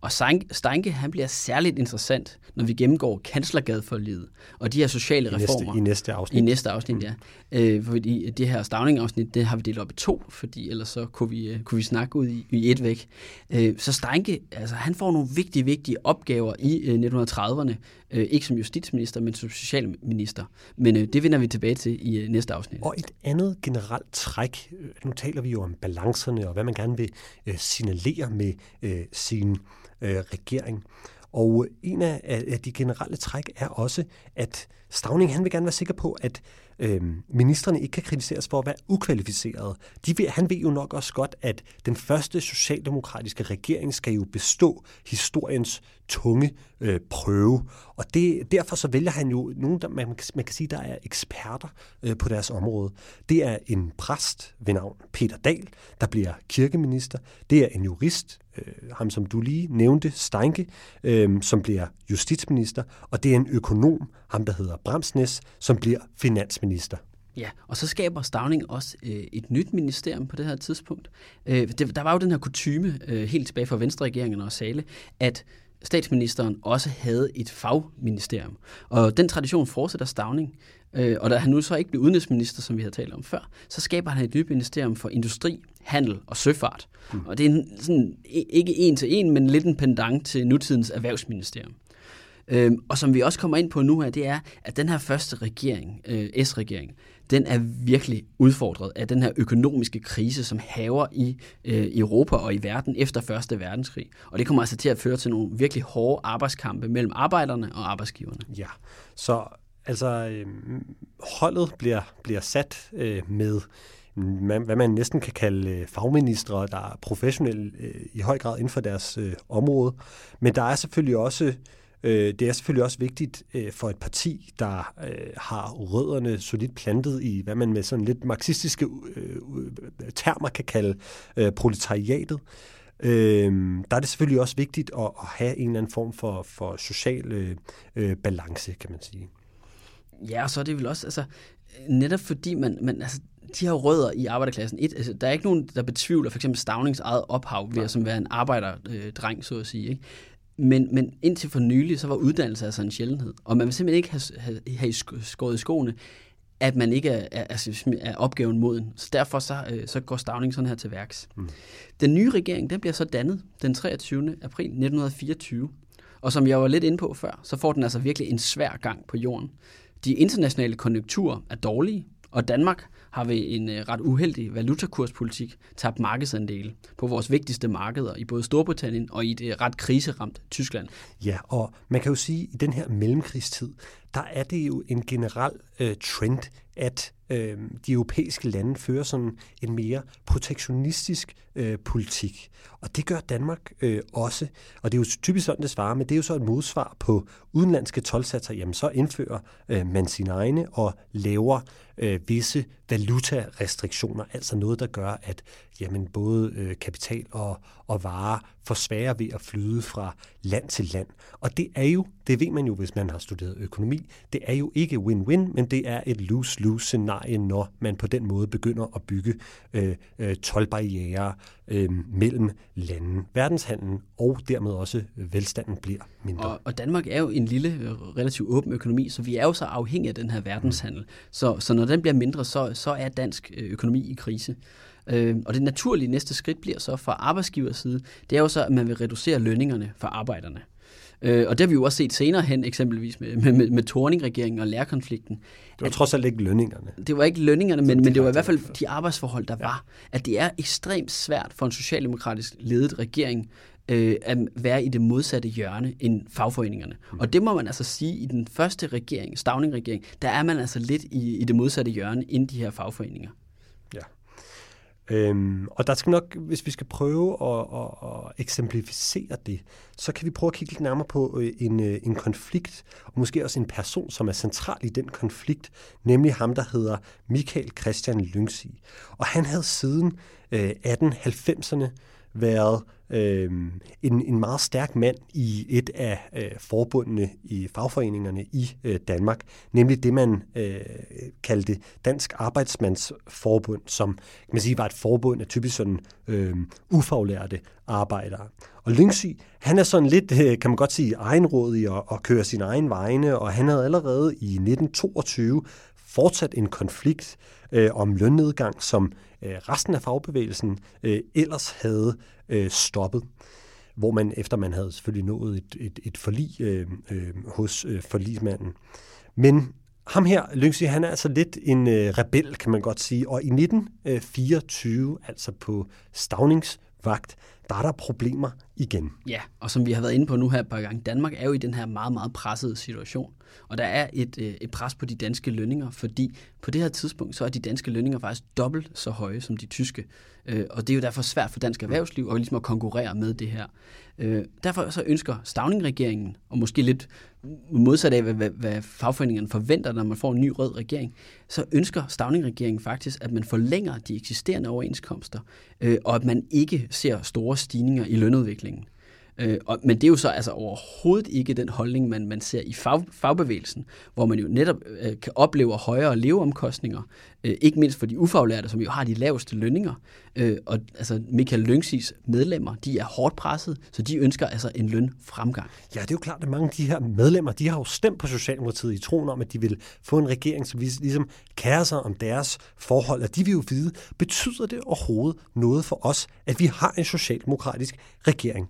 Og Steinke, han bliver særligt interessant, når vi gennemgår kanslergadeforliget og de her sociale I reformer. næste, I næste afsnit. I næste afsnit, ja. Øh, fordi det her Stavning-afsnit, det har vi delt op i to, fordi ellers så kunne vi, øh, kunne vi snakke ud i, i et væk. Øh, så Steinke, altså han får nogle vigtige, vigtige opgaver i øh, 1930'erne. Øh, ikke som justitsminister, men som socialminister. Men øh, det vender vi tilbage til i øh, næste afsnit. Og et andet generelt træk, øh, nu taler vi jo om balancerne og hvad man gerne vil øh, signalere med øh, sin øh, regering. Og øh, en af, af de generelle træk er også, at Stavning han vil gerne være sikker på, at øh, ministerne ikke kan kritiseres for at være ukvalificerede. De vil, han ved jo nok også godt, at den første socialdemokratiske regering skal jo bestå historiens tunge øh, prøve. Og det, derfor så vælger han jo nogen, der man, man kan sige, der er eksperter øh, på deres område. Det er en præst ved navn Peter Dahl, der bliver kirkeminister. Det er en jurist, øh, ham som du lige nævnte, Steinke, øh, som bliver justitsminister. Og det er en økonom, ham der hedder Bramsnes, som bliver finansminister. Ja, og så skaber Stavning også øh, et nyt ministerium på det her tidspunkt. Øh, det, der var jo den her kutyme, øh, helt tilbage fra Venstre-regeringen og Sale, at statsministeren også havde et fagministerium. Og den tradition fortsætter Stavning. Øh, og da han nu så ikke bliver udenrigsminister, som vi har talt om før, så skaber han et nyt ministerium for industri, handel og søfart. Mm. Og det er en, sådan, ikke en til en, men lidt en pendant til nutidens erhvervsministerium. Øhm, og som vi også kommer ind på nu her, det er, at den her første regering, øh, S-regering, den er virkelig udfordret af den her økonomiske krise, som haver i øh, Europa og i verden efter Første Verdenskrig. Og det kommer altså til at føre til nogle virkelig hårde arbejdskampe mellem arbejderne og arbejdsgiverne. Ja, så altså øh, holdet bliver, bliver sat øh, med man, hvad man næsten kan kalde øh, fagministre, der er professionelle øh, i høj grad inden for deres øh, område. Men der er selvfølgelig også Øh, det er selvfølgelig også vigtigt øh, for et parti, der øh, har rødderne solidt plantet i, hvad man med sådan lidt marxistiske termer kan kalde proletariatet. der er det selvfølgelig også vigtigt at, have en eller anden form for, for social balance, kan man sige. Ja, og så er det vel også, altså, netop fordi man, man altså, de har rødder i arbejderklassen. Et, altså, der er ikke nogen, der betvivler for eksempel Stavnings eget ophav ved at som være en arbejderdreng, så at sige. Ikke? Men, men indtil for nylig, så var uddannelse altså en sjældenhed. Og man vil simpelthen ikke have, have, have skåret i skoene, at man ikke er, er, er, er opgaven moden. Så derfor så, øh, så går Stavning sådan her til værks. Mm. Den nye regering, den bliver så dannet den 23. april 1924. Og som jeg var lidt inde på før, så får den altså virkelig en svær gang på jorden. De internationale konjunkturer er dårlige, og Danmark har ved en øh, ret uheldig valutakurspolitik tabt markedsandele på vores vigtigste markeder i både Storbritannien og i det øh, ret kriseramt Tyskland. Ja, og man kan jo sige, at i den her mellemkrigstid, der er det jo en generel øh, trend, at øh, de europæiske lande fører sådan en mere protektionistisk øh, politik. Og det gør Danmark øh, også. Og det er jo typisk sådan, det svarer, men det er jo så et modsvar på udenlandske tolvsatser. Jamen så indfører øh, man sine egne og laver øh, visse valutarestriktioner, altså noget, der gør, at jamen, både øh, kapital og, og varer får sværere ved at flyde fra land til land. Og det er jo, det ved man jo, hvis man har studeret økonomi, det er jo ikke win-win, men det er et lose-lose scenarie, når man på den måde begynder at bygge øh, øh, tolvbarriere øh, mellem lande. Verdenshandlen og dermed også velstanden bliver mindre. Og, og Danmark er jo en lille, relativt åben økonomi, så vi er jo så afhængige af den her verdenshandel. Mm. Så, så når den bliver mindre, så, så er dansk øh, økonomi i krise. Øh, og det naturlige næste skridt bliver så fra arbejdsgivers side, det er jo så, at man vil reducere lønningerne for arbejderne. Øh, og det har vi jo også set senere hen, eksempelvis med, med, med, med Torning-regeringen og lærerkonflikten. Det var trods alt ikke lønningerne. Det var ikke lønningerne, men, men det var i hvert fald de arbejdsforhold, der ja. var. At det er ekstremt svært for en socialdemokratisk ledet regering øh, at være i det modsatte hjørne end fagforeningerne. Mm. Og det må man altså sige, i den første regering, Stavning-regering, der er man altså lidt i, i det modsatte hjørne end de her fagforeninger. Øhm, og der skal nok, hvis vi skal prøve at, at, at eksemplificere det, så kan vi prøve at kigge lidt nærmere på øh, en, øh, en konflikt, og måske også en person, som er central i den konflikt, nemlig ham, der hedder Michael Christian Lyngsi. Og han havde siden øh, 1890'erne været øh, en, en meget stærk mand i et af øh, forbundene i fagforeningerne i øh, Danmark, nemlig det, man øh, kaldte Dansk Arbejdsmandsforbund, som kan man sige, var et forbund af typisk sådan øh, ufaglærte arbejdere. Og Lyngsy, han er sådan lidt, øh, kan man godt sige, egenrådig og, og kører sin egen vegne, og han havde allerede i 1922 fortsat en konflikt øh, om lønnedgang, som øh, resten af fagbevægelsen øh, ellers havde øh, stoppet hvor man efter man havde selvfølgelig nået et, et, et forlig øh, øh, hos øh, forlismanden. Men ham her, Lyngsy, han er altså lidt en øh, rebel, kan man godt sige. Og i 1924, øh, altså på Stavningsvagt, der er der problemer igen. Ja, og som vi har været inde på nu her et par gange, Danmark er jo i den her meget, meget pressede situation. Og der er et, øh, et pres på de danske lønninger, fordi på det her tidspunkt, så er de danske lønninger faktisk dobbelt så høje som de tyske. Øh, og det er jo derfor svært for dansk erhvervsliv at, ligesom at konkurrere med det her. Øh, derfor så ønsker Stavning-regeringen, og måske lidt modsat af, hvad, hvad fagforeningerne forventer, når man får en ny rød regering, så ønsker Stavning-regeringen faktisk, at man forlænger de eksisterende overenskomster, og at man ikke ser store stigninger i lønudviklingen. Øh, og, men det er jo så altså overhovedet ikke den holdning, man, man ser i fag, fagbevægelsen, hvor man jo netop øh, kan opleve højere leveomkostninger, øh, ikke mindst for de ufaglærte, som jo har de laveste lønninger. Øh, og altså Michael Lyngsis medlemmer, de er hårdt presset, så de ønsker altså en lønfremgang. Ja, det er jo klart, at mange af de her medlemmer, de har jo stemt på Socialdemokratiet i troen om, at de vil få en regering, som ligesom kærer sig om deres forhold, og de vil jo vide, betyder det overhovedet noget for os, at vi har en socialdemokratisk regering?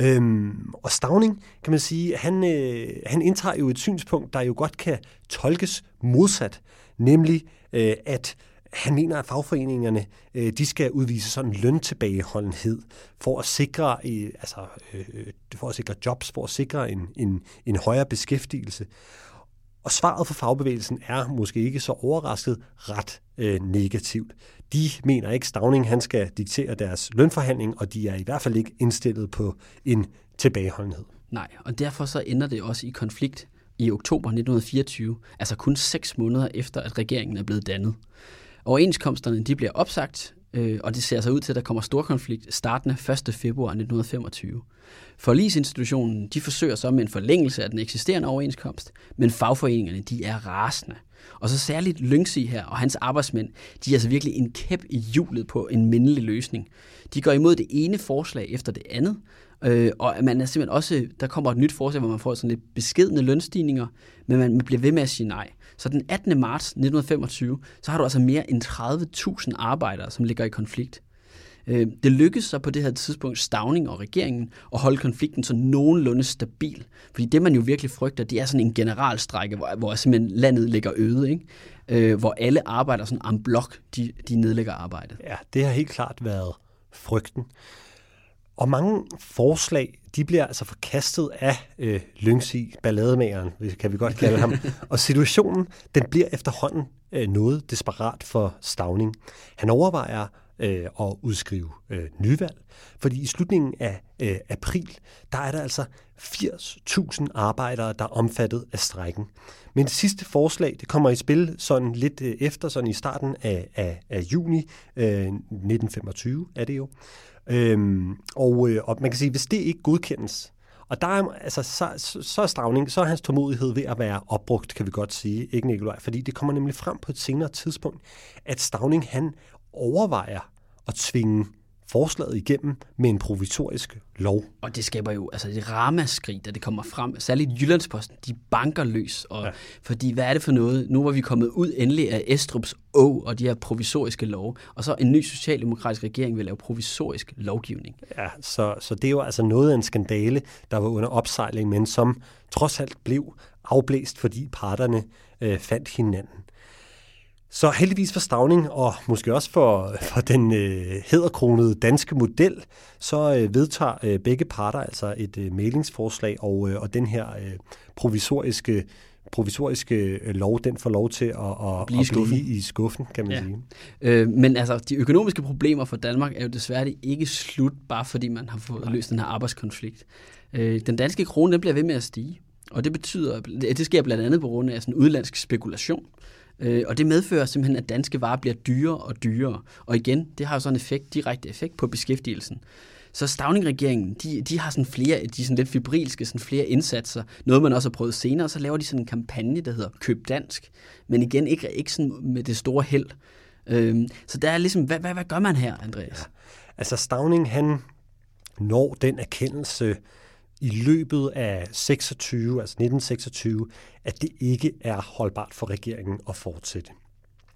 Øhm, og Stavning, kan man sige, han, øh, han indtager jo et synspunkt, der jo godt kan tolkes modsat, nemlig øh, at han mener, at fagforeningerne øh, de skal udvise sådan løntilbageholdenhed for at sikre, øh, altså, øh, øh, for at sikre jobs, for at sikre en, en, en højere beskæftigelse. Og svaret for fagbevægelsen er måske ikke så overrasket ret øh, negativt. De mener ikke, Stavning han skal diktere deres lønforhandling, og de er i hvert fald ikke indstillet på en tilbageholdenhed. Nej, og derfor så ender det også i konflikt i oktober 1924, altså kun seks måneder efter, at regeringen er blevet dannet. Overenskomsterne de bliver opsagt, øh, og det ser sig ud til, at der kommer stor konflikt startende 1. februar 1925. Forlisinstitutionen de forsøger så med en forlængelse af den eksisterende overenskomst, men fagforeningerne de er rasende. Og så særligt Lyngsi her og hans arbejdsmænd, de er altså virkelig en kæp i hjulet på en mindelig løsning. De går imod det ene forslag efter det andet, øh, og man er simpelthen også, der kommer et nyt forslag, hvor man får sådan lidt beskedende lønstigninger, men man bliver ved med at sige nej. Så den 18. marts 1925, så har du altså mere end 30.000 arbejdere, som ligger i konflikt. Øh, det lykkedes så på det her tidspunkt Stavning og regeringen at holde konflikten så nogenlunde stabil. Fordi det, man jo virkelig frygter, det er sådan en generalstrække, hvor, hvor simpelthen landet ligger øde, ikke? Øh, hvor alle arbejder sådan en blok, de, de nedlægger arbejdet. Ja, det har helt klart været frygten. Og mange forslag, de bliver altså forkastet af øh, Lyngsi, ballademageren, kan vi godt kalde ham. og situationen, den bliver efterhånden øh, noget desperat for Stavning. Han overvejer øh, at udskrive øh, nyvalg, fordi i slutningen af øh, april, der er der altså 80.000 arbejdere, der er omfattet af strækken. Men det sidste forslag, det kommer i spil sådan lidt øh, efter, sådan i starten af, af, af juni øh, 1925 er det jo. Øhm, og, øh, og man kan sige, hvis det ikke godkendes, og der er, altså, så, så er Stavning, så er hans tålmodighed ved at være opbrugt, kan vi godt sige, ikke Nikolaj? Fordi det kommer nemlig frem på et senere tidspunkt, at Stavning han overvejer at tvinge forslaget igennem med en provisorisk lov. Og det skaber jo altså et ramaskrig, da det kommer frem. Særligt Jyllandsposten, de banker løs. Og, ja. Fordi hvad er det for noget? Nu var vi kommet ud endelig af Estrups Å og de her provisoriske lov, og så en ny socialdemokratisk regering vil lave provisorisk lovgivning. Ja, så, så det er jo altså noget af en skandale, der var under opsejling, men som trods alt blev afblæst, fordi parterne øh, fandt hinanden. Så heldigvis for Stavning, og måske også for, for den øh, hedderkronede danske model, så øh, vedtager øh, begge parter altså et øh, mailingsforslag, og, øh, og den her øh, provisoriske provisoriske øh, lov, den får lov til at, at, blive, at blive i skuffen, kan man ja. sige. Øh, men altså, de økonomiske problemer for Danmark er jo desværre ikke slut, bare fordi man har fået Nej. løst den her arbejdskonflikt. Øh, den danske krone den bliver ved med at stige, og det betyder, det sker blandt andet på grund af sådan udlandsk spekulation. Øh, Øh, og det medfører simpelthen, at danske varer bliver dyrere og dyrere. Og igen, det har jo sådan en effekt, direkte effekt på beskæftigelsen. Så Stavning-regeringen, de, de har sådan flere, de er sådan lidt fibrilske, sådan flere indsatser. Noget, man også har prøvet senere, så laver de sådan en kampagne, der hedder Køb Dansk. Men igen, ikke, ikke sådan med det store held. Øhm, så der er ligesom, hvad, hvad, hvad gør man her, Andreas? Ja. Altså Stavning, han når den erkendelse i løbet af 26, altså 1926, at det ikke er holdbart for regeringen at fortsætte.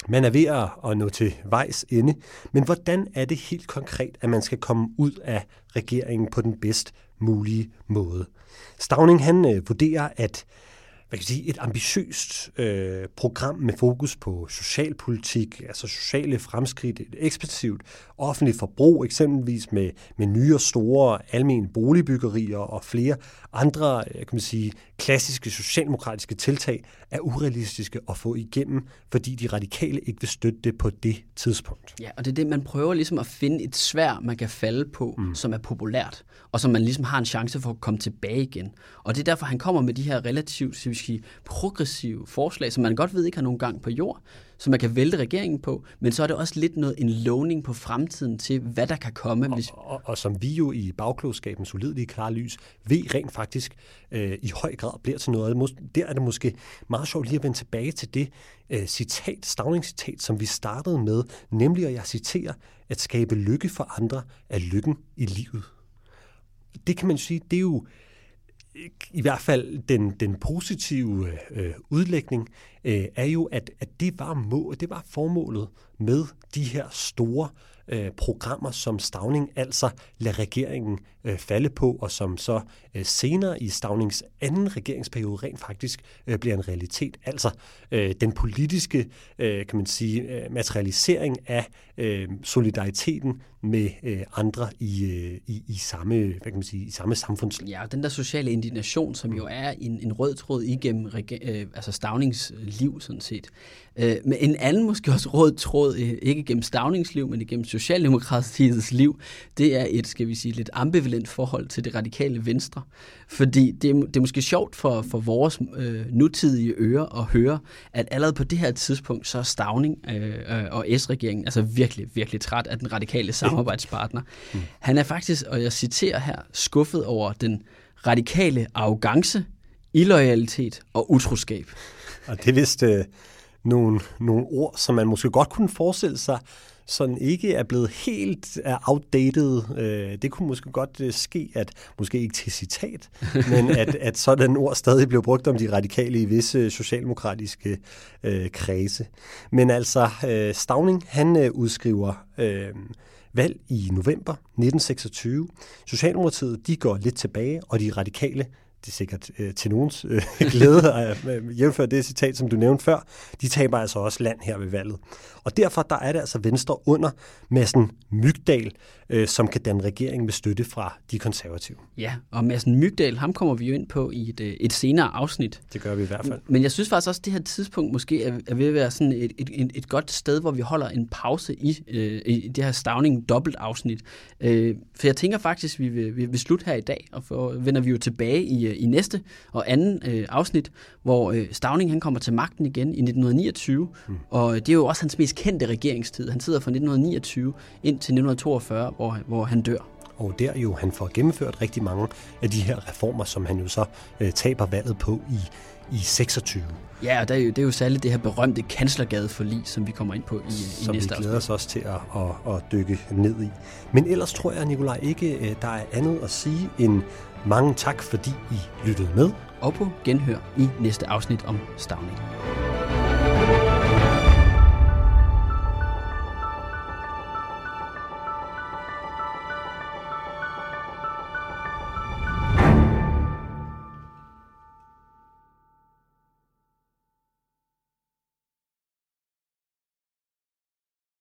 Man er ved at nå til vejs ende, men hvordan er det helt konkret, at man skal komme ud af regeringen på den bedst mulige måde? Stavning han øh, vurderer, at hvad kan sige, et ambitiøst øh, program med fokus på socialpolitik, altså sociale fremskridt, et ekspansivt offentligt forbrug, eksempelvis med, med nye og store almene boligbyggerier og flere andre øh, kan man sige, klassiske socialdemokratiske tiltag, er urealistiske at få igennem, fordi de radikale ikke vil støtte det på det tidspunkt. Ja, og det er det, man prøver ligesom at finde et svær, man kan falde på, mm. som er populært, og som man ligesom har en chance for at komme tilbage igen. Og det er derfor, han kommer med de her relativt sige, progressive forslag, som man godt ved ikke har nogen gang på jord, som man kan vælte regeringen på, men så er det også lidt noget en lovning på fremtiden til, hvad der kan komme. Og, og, og, og som vi jo i bagklodskabens solidige klare lys ved rent faktisk øh, i høj grad bliver til noget. Der er det måske meget sjovt lige at vende tilbage til det øh, citat, stavningscitat, som vi startede med, nemlig, at jeg citerer, at skabe lykke for andre er lykken i livet. Det kan man sige, det er jo i hvert fald den, den positive øh, udlægning øh, er jo, at, at det, var må, det var formålet med de her store øh, øh, programmer, som Stavning altså lader regeringen øh, falde på, og som så øh, senere i Stavnings anden regeringsperiode rent faktisk øh, bliver en realitet. Altså øh, den politiske, øh, kan man sige, øh, materialisering af øh, solidariteten med øh, andre i, øh, i, i, samme, hvad kan man sige, i samme samfundsliv. Ja, den der sociale indignation, som jo er en, en rød tråd igennem øh, altså Stavnings øh, liv, sådan set. Øh, men en anden måske også rød tråd, øh, ikke gennem Stavningsliv, men igennem Socialdemokratiets liv, det er et, skal vi sige, lidt ambivalent forhold til det radikale venstre. Fordi det er, det er måske sjovt for, for vores øh, nutidige ører at høre, at allerede på det her tidspunkt, så er Stavning øh, øh og S-regeringen altså virkelig, virkelig træt af den radikale samarbejdspartner. Mm. Han er faktisk, og jeg citerer her, skuffet over den radikale arrogance, illoyalitet og utroskab. Og det vist øh, nogle, nogle ord, som man måske godt kunne forestille sig, sådan ikke er blevet helt outdated. Øh, det kunne måske godt øh, ske, at måske ikke til citat, men at, at sådan ord stadig bliver brugt om de radikale i visse socialdemokratiske øh, kredse. Men altså, øh, Stavning, han øh, udskriver øh, valg i november 1926. Socialdemokratiet, de går lidt tilbage, og de radikale, det er sikkert øh, til nogens øh, glæde, øh, jævnfør det citat, som du nævnte før, de taber altså også land her ved valget. Og derfor der er det altså Venstre under Madsen Mygdal, øh, som kan danne regering med støtte fra de konservative. Ja, og Madsen Mygdal, ham kommer vi jo ind på i et, øh, et senere afsnit. Det gør vi i hvert fald. Men jeg synes faktisk også, at det her tidspunkt måske er, er ved at være sådan et, et, et, et godt sted, hvor vi holder en pause i, øh, i det her Stavning dobbelt afsnit. Øh, for jeg tænker faktisk, at vi vil, vi vil slutte her i dag, og så vender vi jo tilbage i, øh, i næste og anden øh, afsnit, hvor øh, Stavning han kommer til magten igen i 1929, mm. og det er jo også hans mest kendte regeringstid. Han sidder fra 1929 ind til 1942, hvor, hvor han dør. Og der jo han får gennemført rigtig mange af de her reformer, som han jo så øh, taber valget på i, i 26. Ja, og det er, jo, det er jo særligt det her berømte kanslergadeforlig, som vi kommer ind på i, som i næste vi glæder os også til at, at, at dykke ned i. Men ellers tror jeg, Nikolaj, ikke øh, der er andet at sige end mange tak, fordi I lyttede med. Og på genhør i næste afsnit om stavning.